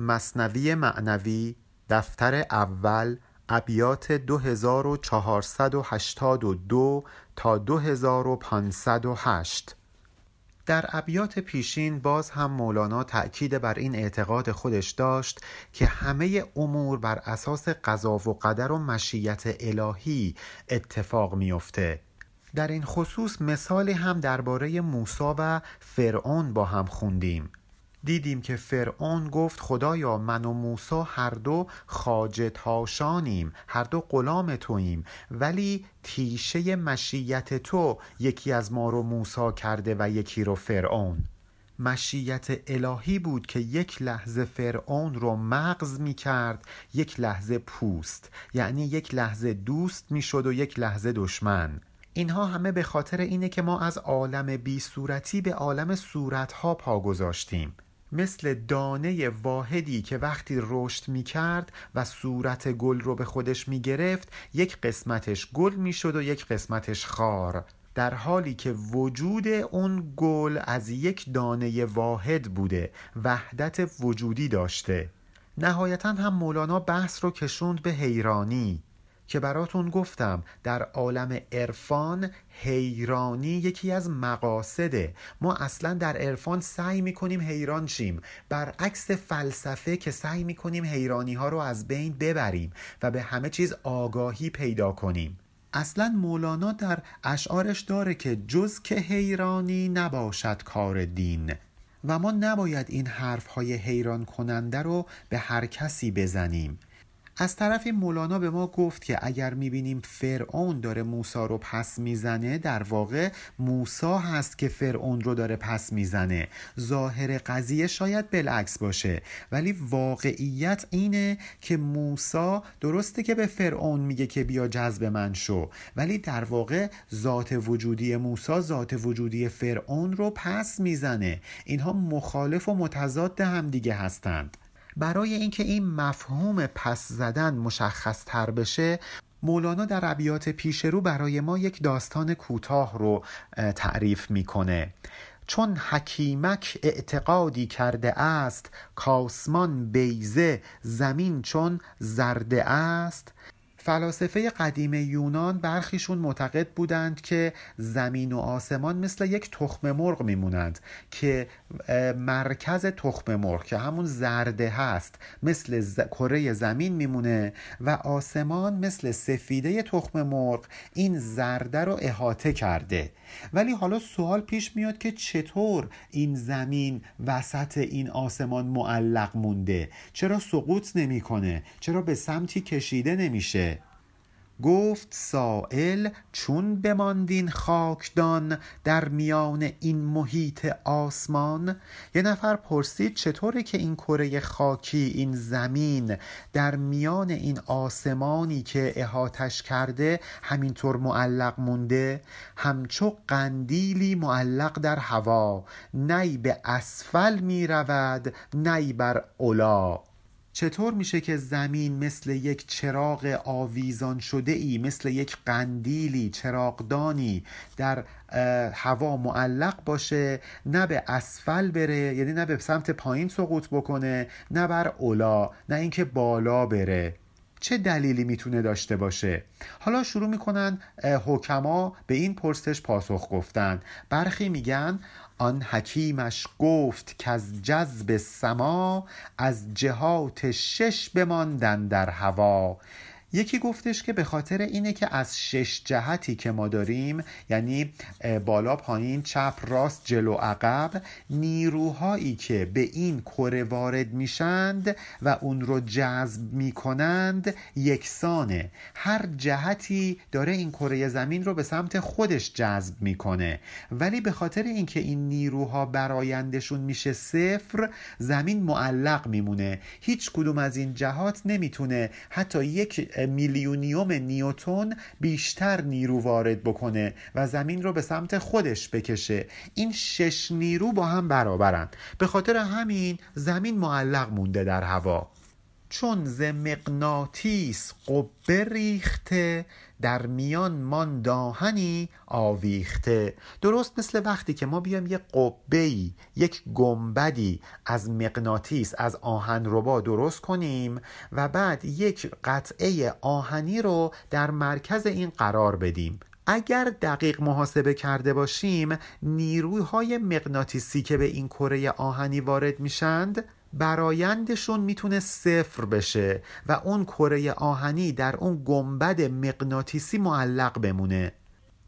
مصنوی معنوی دفتر اول ابیات 2482 تا 2508 در ابیات پیشین باز هم مولانا تأکید بر این اعتقاد خودش داشت که همه امور بر اساس قضا و قدر و مشیت الهی اتفاق میافته. در این خصوص مثالی هم درباره موسی و فرعون با هم خوندیم. دیدیم که فرعون گفت خدایا من و موسی هر دو خاجه تاشانیم هر دو غلام توییم ولی تیشه مشیت تو یکی از ما رو موسی کرده و یکی رو فرعون. مشیت الهی بود که یک لحظه فرعون رو مغز می کرد یک لحظه پوست یعنی یک لحظه دوست می شد و یک لحظه دشمن. اینها همه به خاطر اینه که ما از عالم بی صورتی به عالم صورتها پا گذاشتیم. مثل دانه واحدی که وقتی رشد می کرد و صورت گل رو به خودش می گرفت یک قسمتش گل می شد و یک قسمتش خار. در حالی که وجود اون گل از یک دانه واحد بوده وحدت وجودی داشته. نهایتا هم مولانا بحث رو کشوند به حیرانی. که براتون گفتم در عالم عرفان حیرانی یکی از مقاصده. ما اصلا در عرفان سعی می‌کنیم حیران شیم. برعکس فلسفه که سعی می‌کنیم حیرانی ها رو از بین ببریم و به همه چیز آگاهی پیدا کنیم. اصلا مولانا در اشعارش داره که جز که حیرانی نباشد کار دین. و ما نباید این حرف های حیران کننده رو به هر کسی بزنیم. از طرفی مولانا به ما گفت که اگر می‌بینیم فرعون داره موسا رو پس می‌زنه در واقع موسا هست که فرعون رو داره پس می‌زنه. ظاهر قضیه شاید بالعکس باشه ولی واقعیت اینه که موسا درسته که به فرعون میگه که بیا جذب من شو ولی در واقع ذات وجودی موسا ذات وجودی فرعون رو پس می‌زنه. اینها مخالف و متضاد هم دیگه هستند. برای اینکه این مفهوم پس زدن مشخص تر بشه مولانا در ابیات پیش رو برای ما یک داستان کوتاه رو تعریف می‌کنه. چون حکیمک اعتقادی کرده است کاسمان بیزه زمین چون زرده است. فلاسفه قدیم یونان برخیشون معتقد بودند که زمین و آسمان مثل یک تخم مرغ میمونند که مرکز تخم مرغ که همون زرده هست مثل ز... کره زمین میمونه و آسمان مثل سفیده تخم مرغ این زرده رو احاطه کرده. ولی حالا سوال پیش میاد که چطور این زمین وسط این آسمان معلق مونده؟ چرا سقوط نمی‌کنه؟ چرا به سمتی کشیده نمیشه؟ گفت سائل چون بماندین خاکدان در میان این محیط آسمان یه نفر پرسید چطوره که این کره خاکی این زمین در میان این آسمانی که احاتش کرده همینطور معلق مونده؟ همچو قندیلی معلق در هوا نی به اسفل می رود نی بر اولا چطور میشه که زمین مثل یک چراغ آویزان شده ای مثل یک قندیلی چراغدانی در هوا معلق باشه؟ نه به اسفل بره یعنی نه به سمت پایین سقوط بکنه نه بر اولا نه اینکه بالا بره. چه دلیلی می‌تونه داشته باشه؟ حالا شروع می‌کنن حکما به این پرسش پاسخ گفتن. برخی میگن آن حکیمش گفت که از جذب سما از جهات شش بماندن در هوا. یکی گفتش که به خاطر اینه که از شش جهتی که ما داریم یعنی بالا پایین چپ راست جلو عقب نیروهایی که به این کره وارد میشند و اون رو جذب می‌کنند یکسانه. هر جهتی داره این کره زمین رو به سمت خودش جذب می‌کنه. ولی به خاطر اینکه این نیروها برایندشون میشه صفر زمین معلق میمونه. هیچ کدوم از این جهات نمی‌تونه حتی یک میلیونیوم نیوتون بیشتر نیرو وارد بکنه و زمین رو به سمت خودش بکشه. این شش نیرو با هم برابرند به خاطر همین زمین معلق مونده در هوا. چون ز مغناطیس قبه ریخته در میان مان داهنی آویخته. درست مثل وقتی که ما بیایم یک قبهی یک گنبدی از مغناطیس از آهن ربا درست کنیم و بعد یک قطعه آهنی رو در مرکز این قرار بدیم. اگر دقیق محاسبه کرده باشیم نیروهای مغناطیسی که به این کره آهنی وارد میشند برایندشون می‌تونه صفر بشه و اون کره آهنی در اون گنبد مغناطیسی معلق بمونه.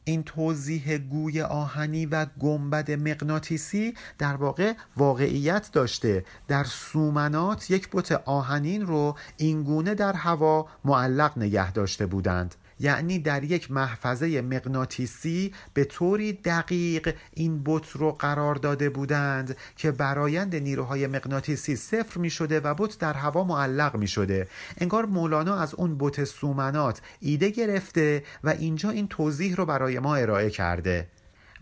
این توضیح گوی آهنی و گنبد مغناطیسی در واقع واقعیت داشته. در سومنات یک بت آهنین رو اینگونه در هوا معلق نگه داشته بودند. یعنی در یک محفظه مغناطیسی به طوری دقیق این بت رو قرار داده بودند که برایند نیروهای مغناطیسی صفر می شده و بت در هوا معلق می شده. انگار مولانا از اون بت سومنات ایده گرفته و اینجا این توضیح رو برای ما ارائه کرده.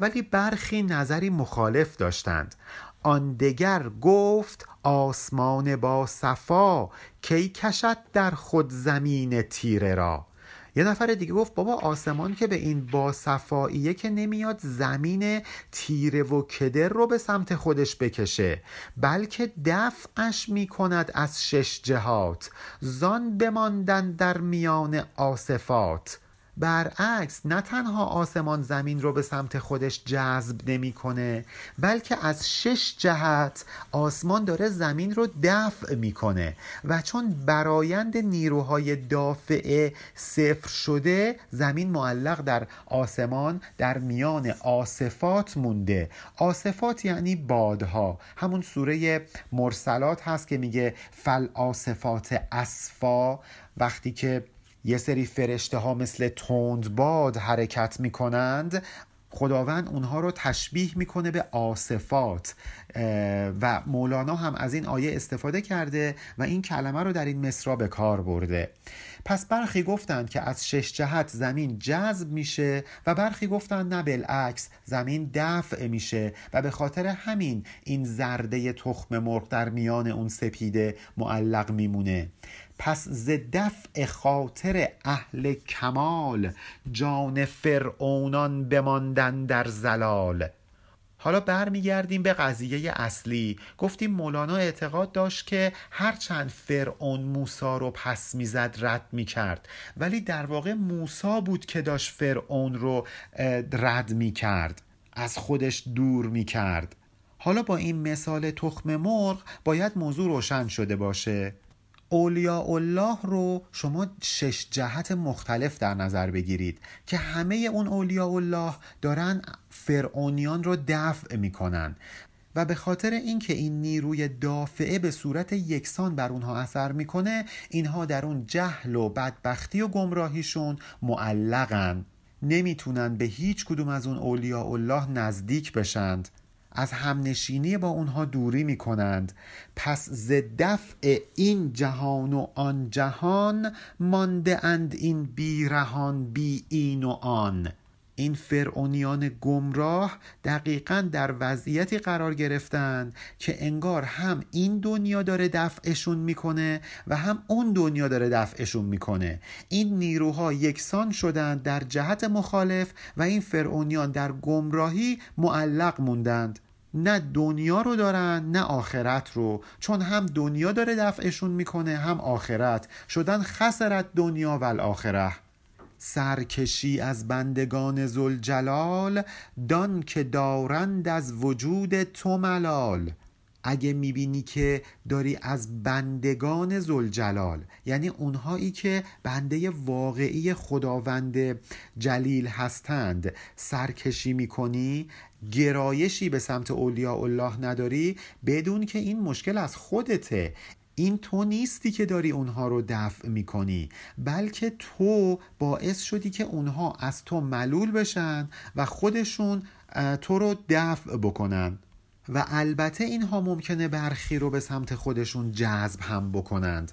ولی برخی نظری مخالف داشتند. آن دگر گفت آسمان با صفا کی کشد در خود زمین تیره را. یه نفر دیگه گفت بابا آسمان که به این باصفاییه که نمیاد زمین تیره و کدر رو به سمت خودش بکشه بلکه دفعش می‌کند از شش جهات زان بماندن در میان آصفات. برعکس نه تنها آسمان زمین رو به سمت خودش جذب نمی‌کنه بلکه از شش جهت آسمان داره زمین رو دفع می‌کنه و چون برایند نیروهای دافعه صفر شده زمین معلق در آسمان در میان آصفات مونده. آصفات یعنی بادها. همون سوره مرسلات هست که میگه فل آصفات اسفا وقتی که یه سری فرشته ها مثل تندباد حرکت می کنند خداوند اونها رو تشبیه می‌کنه به آصفات. و مولانا هم از این آیه استفاده کرده و این کلمه رو در این مصرا به کار برده. پس برخی گفتند که از شش جهت زمین جذب میشه و برخی گفتند نه بالعکس زمین دفع میشه و به خاطر همین این زرده تخم مرغ در میان اون سپیده معلق میمونه. پس ز دفع خاطر اهل کمال جان فرعونان بماندن در زلال. حالا برمیگردیم به قضیه اصلی. گفتیم مولانا اعتقاد داشت که هرچند فرعون موسا رو پس می‌زد رد می‌کرد. ولی در واقع موسا بود که داشت فرعون رو رد می‌کرد. از خودش دور می‌کرد. حالا با این مثال تخم مرغ باید موضوع روشن شده باشه. اولیاء الله رو شما شش جهت مختلف در نظر بگیرید که همه اون اولیاء الله دارن فرعونیان رو دفع می‌کنن. و به خاطر اینکه این نیروی دافعه به صورت یکسان بر اونها اثر می‌کنه اینها در اون جهل و بدبختی و گمراهیشون معلقن. نمی‌تونن به هیچ کدوم از اون اولیاء الله نزدیک بشند. از همنشینی با اونها دوری می کنند پس ز دفع این جهان و آن جهان مانده اند این بیرهان بی این و آن. این فرعونیان گمراه دقیقا در وضعیتی قرار گرفتن که انگار هم این دنیا داره دفعشون می‌کنه و هم اون دنیا داره دفعشون می‌کنه. این نیروها یکسان شدن در جهت مخالف و این فرعونیان در گمراهی معلق موندند. نه دنیا رو دارن نه آخرت رو. چون هم دنیا داره دفعشون می‌کنه هم آخرت. شدن خسرت دنیا و الاخره. سرکشی از بندگان زلجلال دان که دارند از وجود تو ملال. اگه می‌بینی که داری از بندگان زلجلال یعنی اونهایی که بنده واقعی خداوند جلیل هستند سرکشی می‌کنی گرایشی به سمت اولیاء الله نداری بدون که این مشکل از خودته. این تو نیستی که داری اونها رو دفع می‌کنی بلکه تو باعث شدی که اونها از تو ملول بشن و خودشون تو رو دفع بکنن. و البته اینها ممکنه برخی رو به سمت خودشون جذب هم بکنند.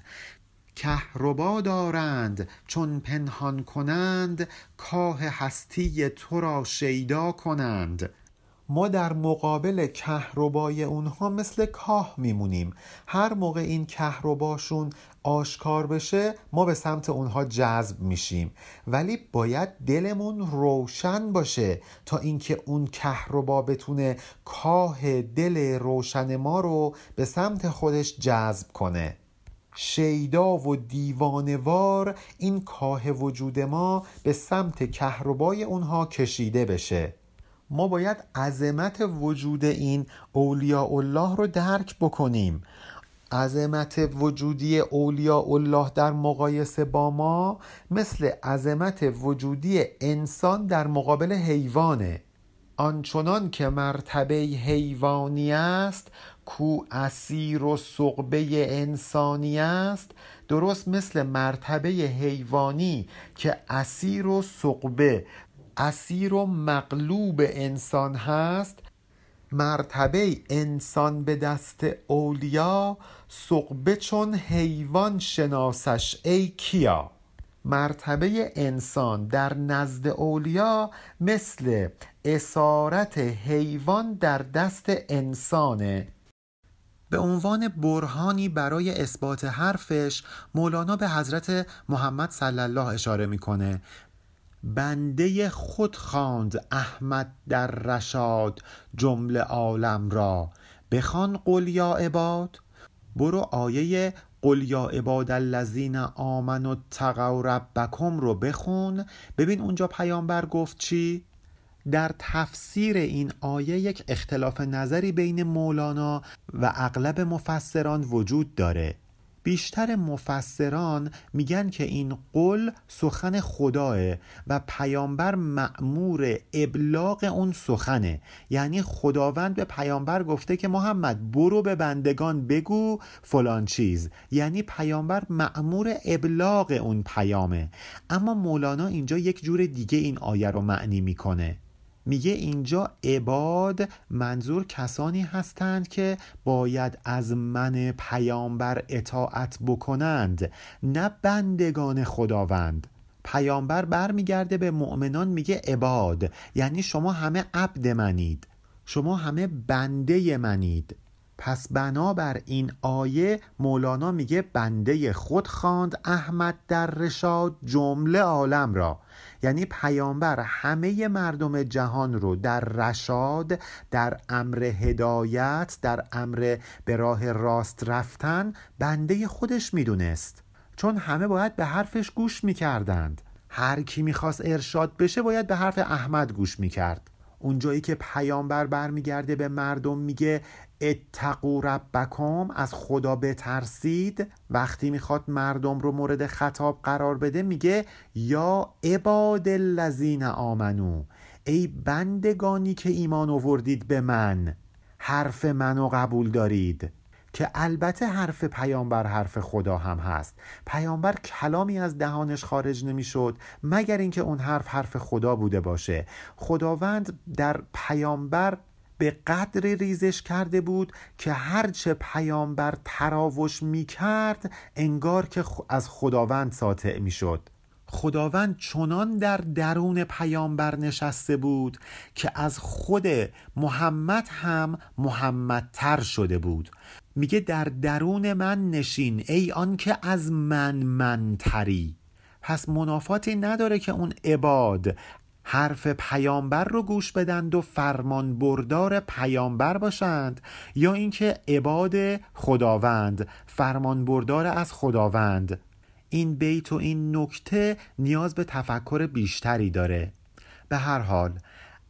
کهربا دارند چون پنهان کنند کاه هستی تو را شیدا کنند. ما در مقابل کهربای اونها مثل کاه میمونیم. هر موقع این کهرباشون آشکار بشه ما به سمت اونها جذب میشیم. ولی باید دلمون روشن باشه تا اینکه اون کهربا بتونه کاه دل روشن ما رو به سمت خودش جذب کنه. شیدا و دیوانوار این کاه وجود ما به سمت کهربای اونها کشیده بشه. ما باید عظمت وجود این اولیاء الله رو درک بکنیم. عظمت وجودی اولیاء الله در مقایسه با ما مثل عظمت وجودی انسان در مقابل حیوانه. آنچنان که مرتبه حیوانی است کو اسیر و صقبه انسانی است درست مثل مرتبه حیوانی که اسیر و صقبه اسیر و مغلوب انسان هست مرتبه انسان به دست اولیا صقبه چون حیوان شناسش ای کیا. مرتبه انسان در نزد اولیا مثل اسارت حیوان در دست انسانه. به عنوان برهانی برای اثبات حرفش مولانا به حضرت محمد صلی الله اشاره می‌کنه. بنده خود خواند احمد در رشاد جمله عالم را. بخوان قل یا عباد؟ برو آیه قل یا عباد الذین آمنوا اتقوا ربکم رو بخون. ببین اونجا پیامبر گفت چی؟ در تفسیر این آیه یک اختلاف نظری بین مولانا و اغلب مفسران وجود داره. بیشتر مفسران میگن که این قول سخن خداه و پیامبر مأمور ابلاغ اون سخنه. یعنی خداوند به پیامبر گفته که محمد برو به بندگان بگو فلان چیز. یعنی پیامبر مأمور ابلاغ اون پیامه. اما مولانا اینجا یک جور دیگه این آیه رو معنی می‌کنه. میگه اینجا عباد منظور کسانی هستند که باید از من پیامبر اطاعت بکنند نه بندگان خداوند. پیامبر برمیگرده به مؤمنان میگه عباد یعنی شما همه عبد منید شما همه بنده منید. پس بنابر این آیه مولانا میگه بنده خود خواند احمد در رشاد جمله عالم را. یعنی پیامبر همه مردم جهان رو در رشاد در امر هدایت در امر به راه راست رفتن بنده خودش می‌دونست. چون همه باید به حرفش گوش می‌کردند. هر کی می‌خواست ارشاد بشه باید به حرف احمد گوش می‌کرد. اونجایی که پیامبر برمیگرده به مردم میگه اتقو ربکم از خدا بترسید. وقتی می‌خواد مردم رو مورد خطاب قرار بده میگه یا عباد الذین آمنو ای بندگانی که ایمان آوردید به من حرف منو قبول دارید. که البته حرف پیامبر حرف خدا هم هست. پیامبر کلامی از دهانش خارج نمی‌شد مگر اینکه اون حرف حرف خدا بوده باشه. خداوند در پیامبر به قدر ریزش کرده بود که هرچه پیامبر تراوش می کرد انگار که از خداوند ساطع می شد خداوند چنان در درون پیامبر نشسته بود که از خود محمد هم محمدتر شده بود. میگه در درون من نشین ای آن که از من منتری. پس منافاتی نداره که اون عباد حرف پیامبر رو گوش بدند و فرمان بردار پیامبر باشند یا اینکه عباد خداوند فرمان بردار از خداوند. این بیت و این نکته نیاز به تفکر بیشتری داره. به هر حال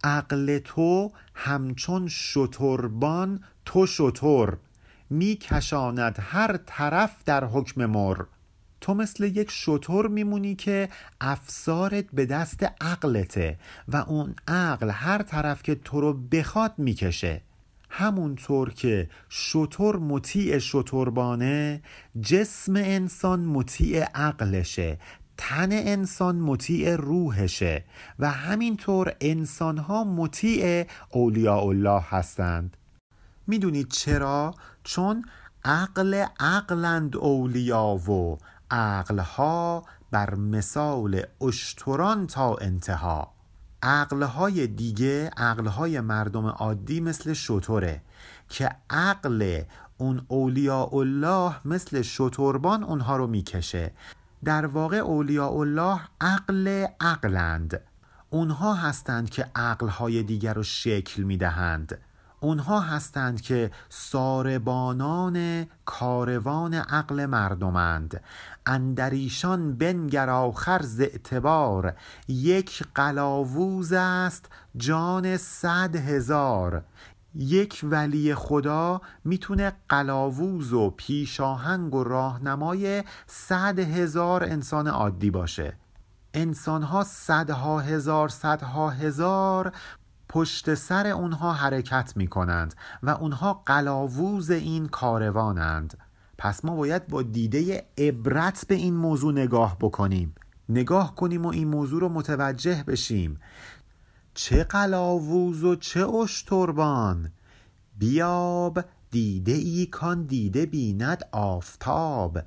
عقل تو همچون شتربان تو شتر میکشاند هر طرف در حکم مر. تو مثل یک شطور میمونی که افسارت به دست عقلته و اون عقل هر طرف که تو رو بخواد می‌کشه همونطور که شطور مطیع شطوربانه جسم انسان مطیع عقلشه تن انسان مطیع روحشه و همینطور انسان ها مطیع اولیاء الله هستند می‌دونید چرا؟ چون عقل عقلند اولیا و عقلها بر مثال اشتران تا انتها. عقلهای دیگه عقلهای مردم عادی مثل شطوره که عقل اون اولیاء الله مثل شتربان اونها رو می‌کشه. در واقع اولیاء الله عقل عقلند. اونها هستند که عقلهای دیگر رو شکل می‌دهند. اونها هستند که ساربانان کاروان عقل مردمند. اندریشان بنگر آخر ز اعتبار. یک قلاووز است جان صد هزار. یک ولی خدا می‌تونه قلاووز و پیشاهنگ و راهنمای صد هزار انسان عادی باشه. انسان ها صدها هزار صدها هزار پشت سر اونها حرکت می کنند و اونها قلاووز این کاروانند. پس ما باید با دیده عبرت به این موضوع نگاه بکنیم. نگاه کنیم و این موضوع رو متوجه بشیم. چه قلاووز و چه اشتربان؟ بیاب دیده ای کان دیده بیند آفتاب.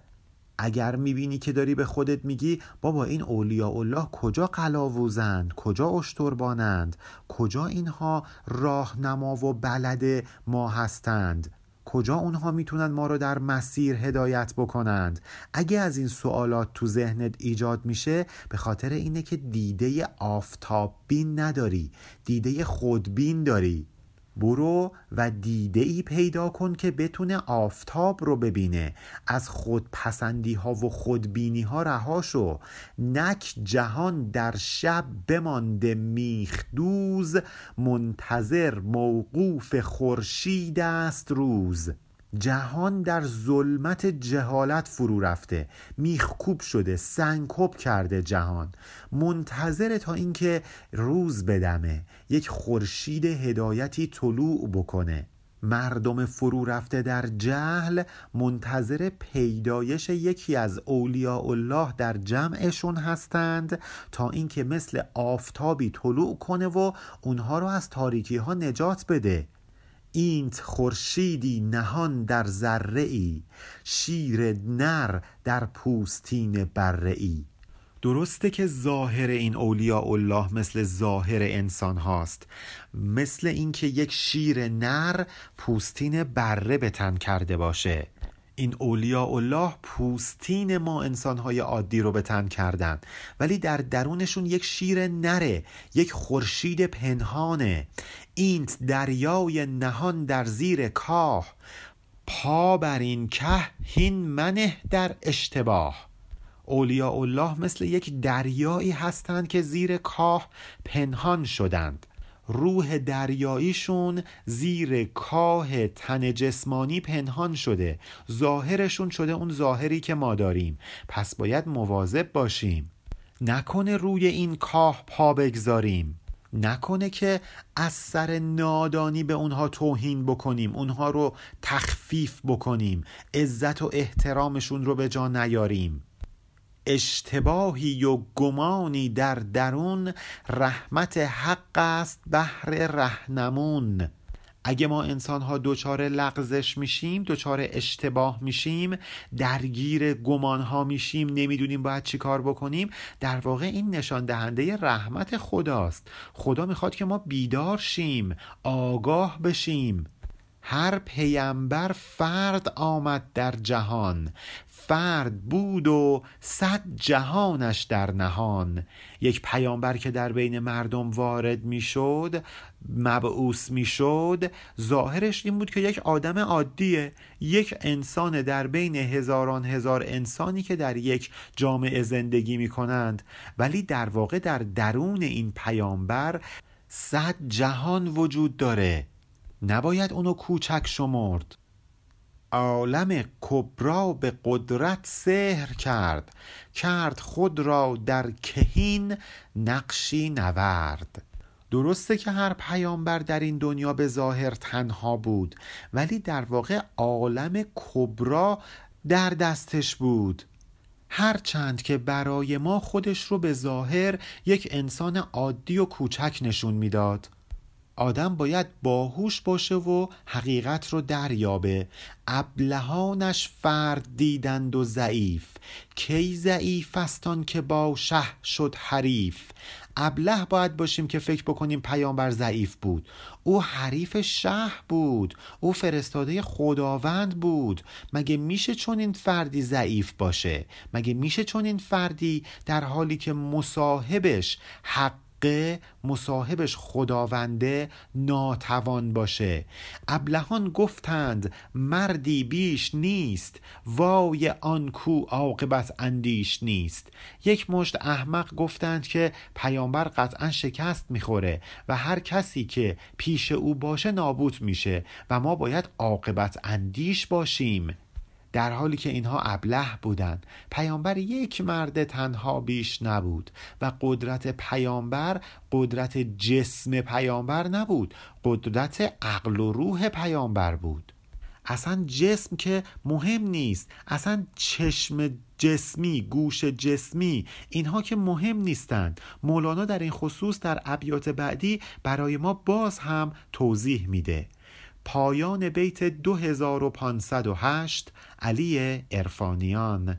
اگر می‌بینی که داری به خودت میگی بابا این اولیاء الله کجا قلاووزند کجا اشتربانند کجا اینها راهنما و بلد ما هستند کجا اونها می‌تونن ما رو در مسیر هدایت بکنند. اگه از این سوالات تو ذهنت ایجاد میشه به خاطر اینه که دیده آفتاب بین نداری دیده خودبین داری. برو و دیده ای پیدا کن که بتونه آفتاب رو ببینه. از خودپسندی ها و خودبینی ها رها شو. نک جهان در شب بمانده میخدوز منتظر موقوف خورشید است روز. جهان در ظلمت جهالت فرو رفته. میخکوب شده سنگکوب کرده جهان. منتظر تا اینکه روز بدمه یک خورشید هدایتی طلوع بکنه. مردم فرو رفته در جهل منتظر پیدایش یکی از اولیاء الله در جمعشون هستند تا اینکه مثل آفتابی طلوع کنه و اونها رو از تاریکی ها نجات بده. اینت خورشیدی نهان در ذره ای شیر نر در پوستین بره ای. درسته که ظاهر این اولیاء الله مثل ظاهر انسان هاست. مثل اینکه یک شیر نر پوستین بره به تن کرده باشه. این اولیاء الله پوستین ما انسانهای عادی رو به تن کردن. ولی در درونشون یک شیر نره یک خورشید پنهانه. اینت دریای نهان در زیر کاه پا بر این که هین منه در اشتباه. اولیاء الله مثل یک دریایی هستند که زیر کاه پنهان شدند. روح دریاییشون زیر کاه تن جسمانی پنهان شده. ظاهرشون شده اون ظاهری که ما داریم. پس باید مواظب باشیم. نکنه روی این کاه پا بگذاریم. نکنه که از سر نادانی به اونها توهین بکنیم اونها رو تخفیف بکنیم عزت و احترامشون رو به جا نیاریم. اشتباهی و گمانی در درون رحمت حق است بهر رهنمون. اگه ما انسان ها دچار لغزش میشیم دچار اشتباه میشیم درگیر گمان ها میشیم نمی‌دونیم باید چی کار بکنیم در واقع این نشان دهنده رحمت خداست. خدا می‌خواد که ما بیدار شیم آگاه بشیم. هر پیامبر فرد آمد در جهان فرد بود و صد جهانش در نهان. یک پیامبر که در بین مردم وارد می‌شد مبعوث می‌شد ظاهرش این بود که یک آدم عادیه یک انسان در بین هزاران هزار انسانی که در یک جامعه زندگی می کنند ولی در واقع در درون این پیامبر صد جهان وجود داره. نباید اونو کوچک شمرد. عالم کبرا به قدرت سحر کرد کرد خود را در کهین نقشی نورد. درسته که هر پیامبر در این دنیا به ظاهر تنها بود ولی در واقع عالم کبرا در دستش بود. هرچند که برای ما خودش رو به ظاهر یک انسان عادی و کوچک نشون می‌داد. آدم باید باهوش باشه و حقیقت رو دریابه. ابلهانش فرد دیدند و ضعیف. کی ضعیف استان که با شه شد حریف؟ ابله باید باشیم که فکر بکنیم پیامبر ضعیف بود. او حریف شه بود. او فرستاده خداوند بود. مگه میشه چون این فردی ضعیف باشه؟ مگه میشه چون این فردی در حالی که مصاحبش حق حقه مصاحبش خداونده ناتوان باشه. ابلهان گفتند مردی بیش نیست وای آن کو عاقبت اندیش نیست. یک مشت احمق گفتند که پیامبر قطعا شکست می‌خوره و هر کسی که پیش او باشه نابود میشه و ما باید عاقبت اندیش باشیم. در حالی که اینها ابله بودند. پیامبر یک مرد تنها بیش نبود و قدرت پیامبر قدرت جسم پیامبر نبود. قدرت عقل و روح پیامبر بود. اصلا جسم که مهم نیست. اصلا چشم جسمی گوش جسمی اینها که مهم نیستند. مولانا در این خصوص در ابیات بعدی برای ما باز هم توضیح میده. پایان بیت 2508 علی ارفانیان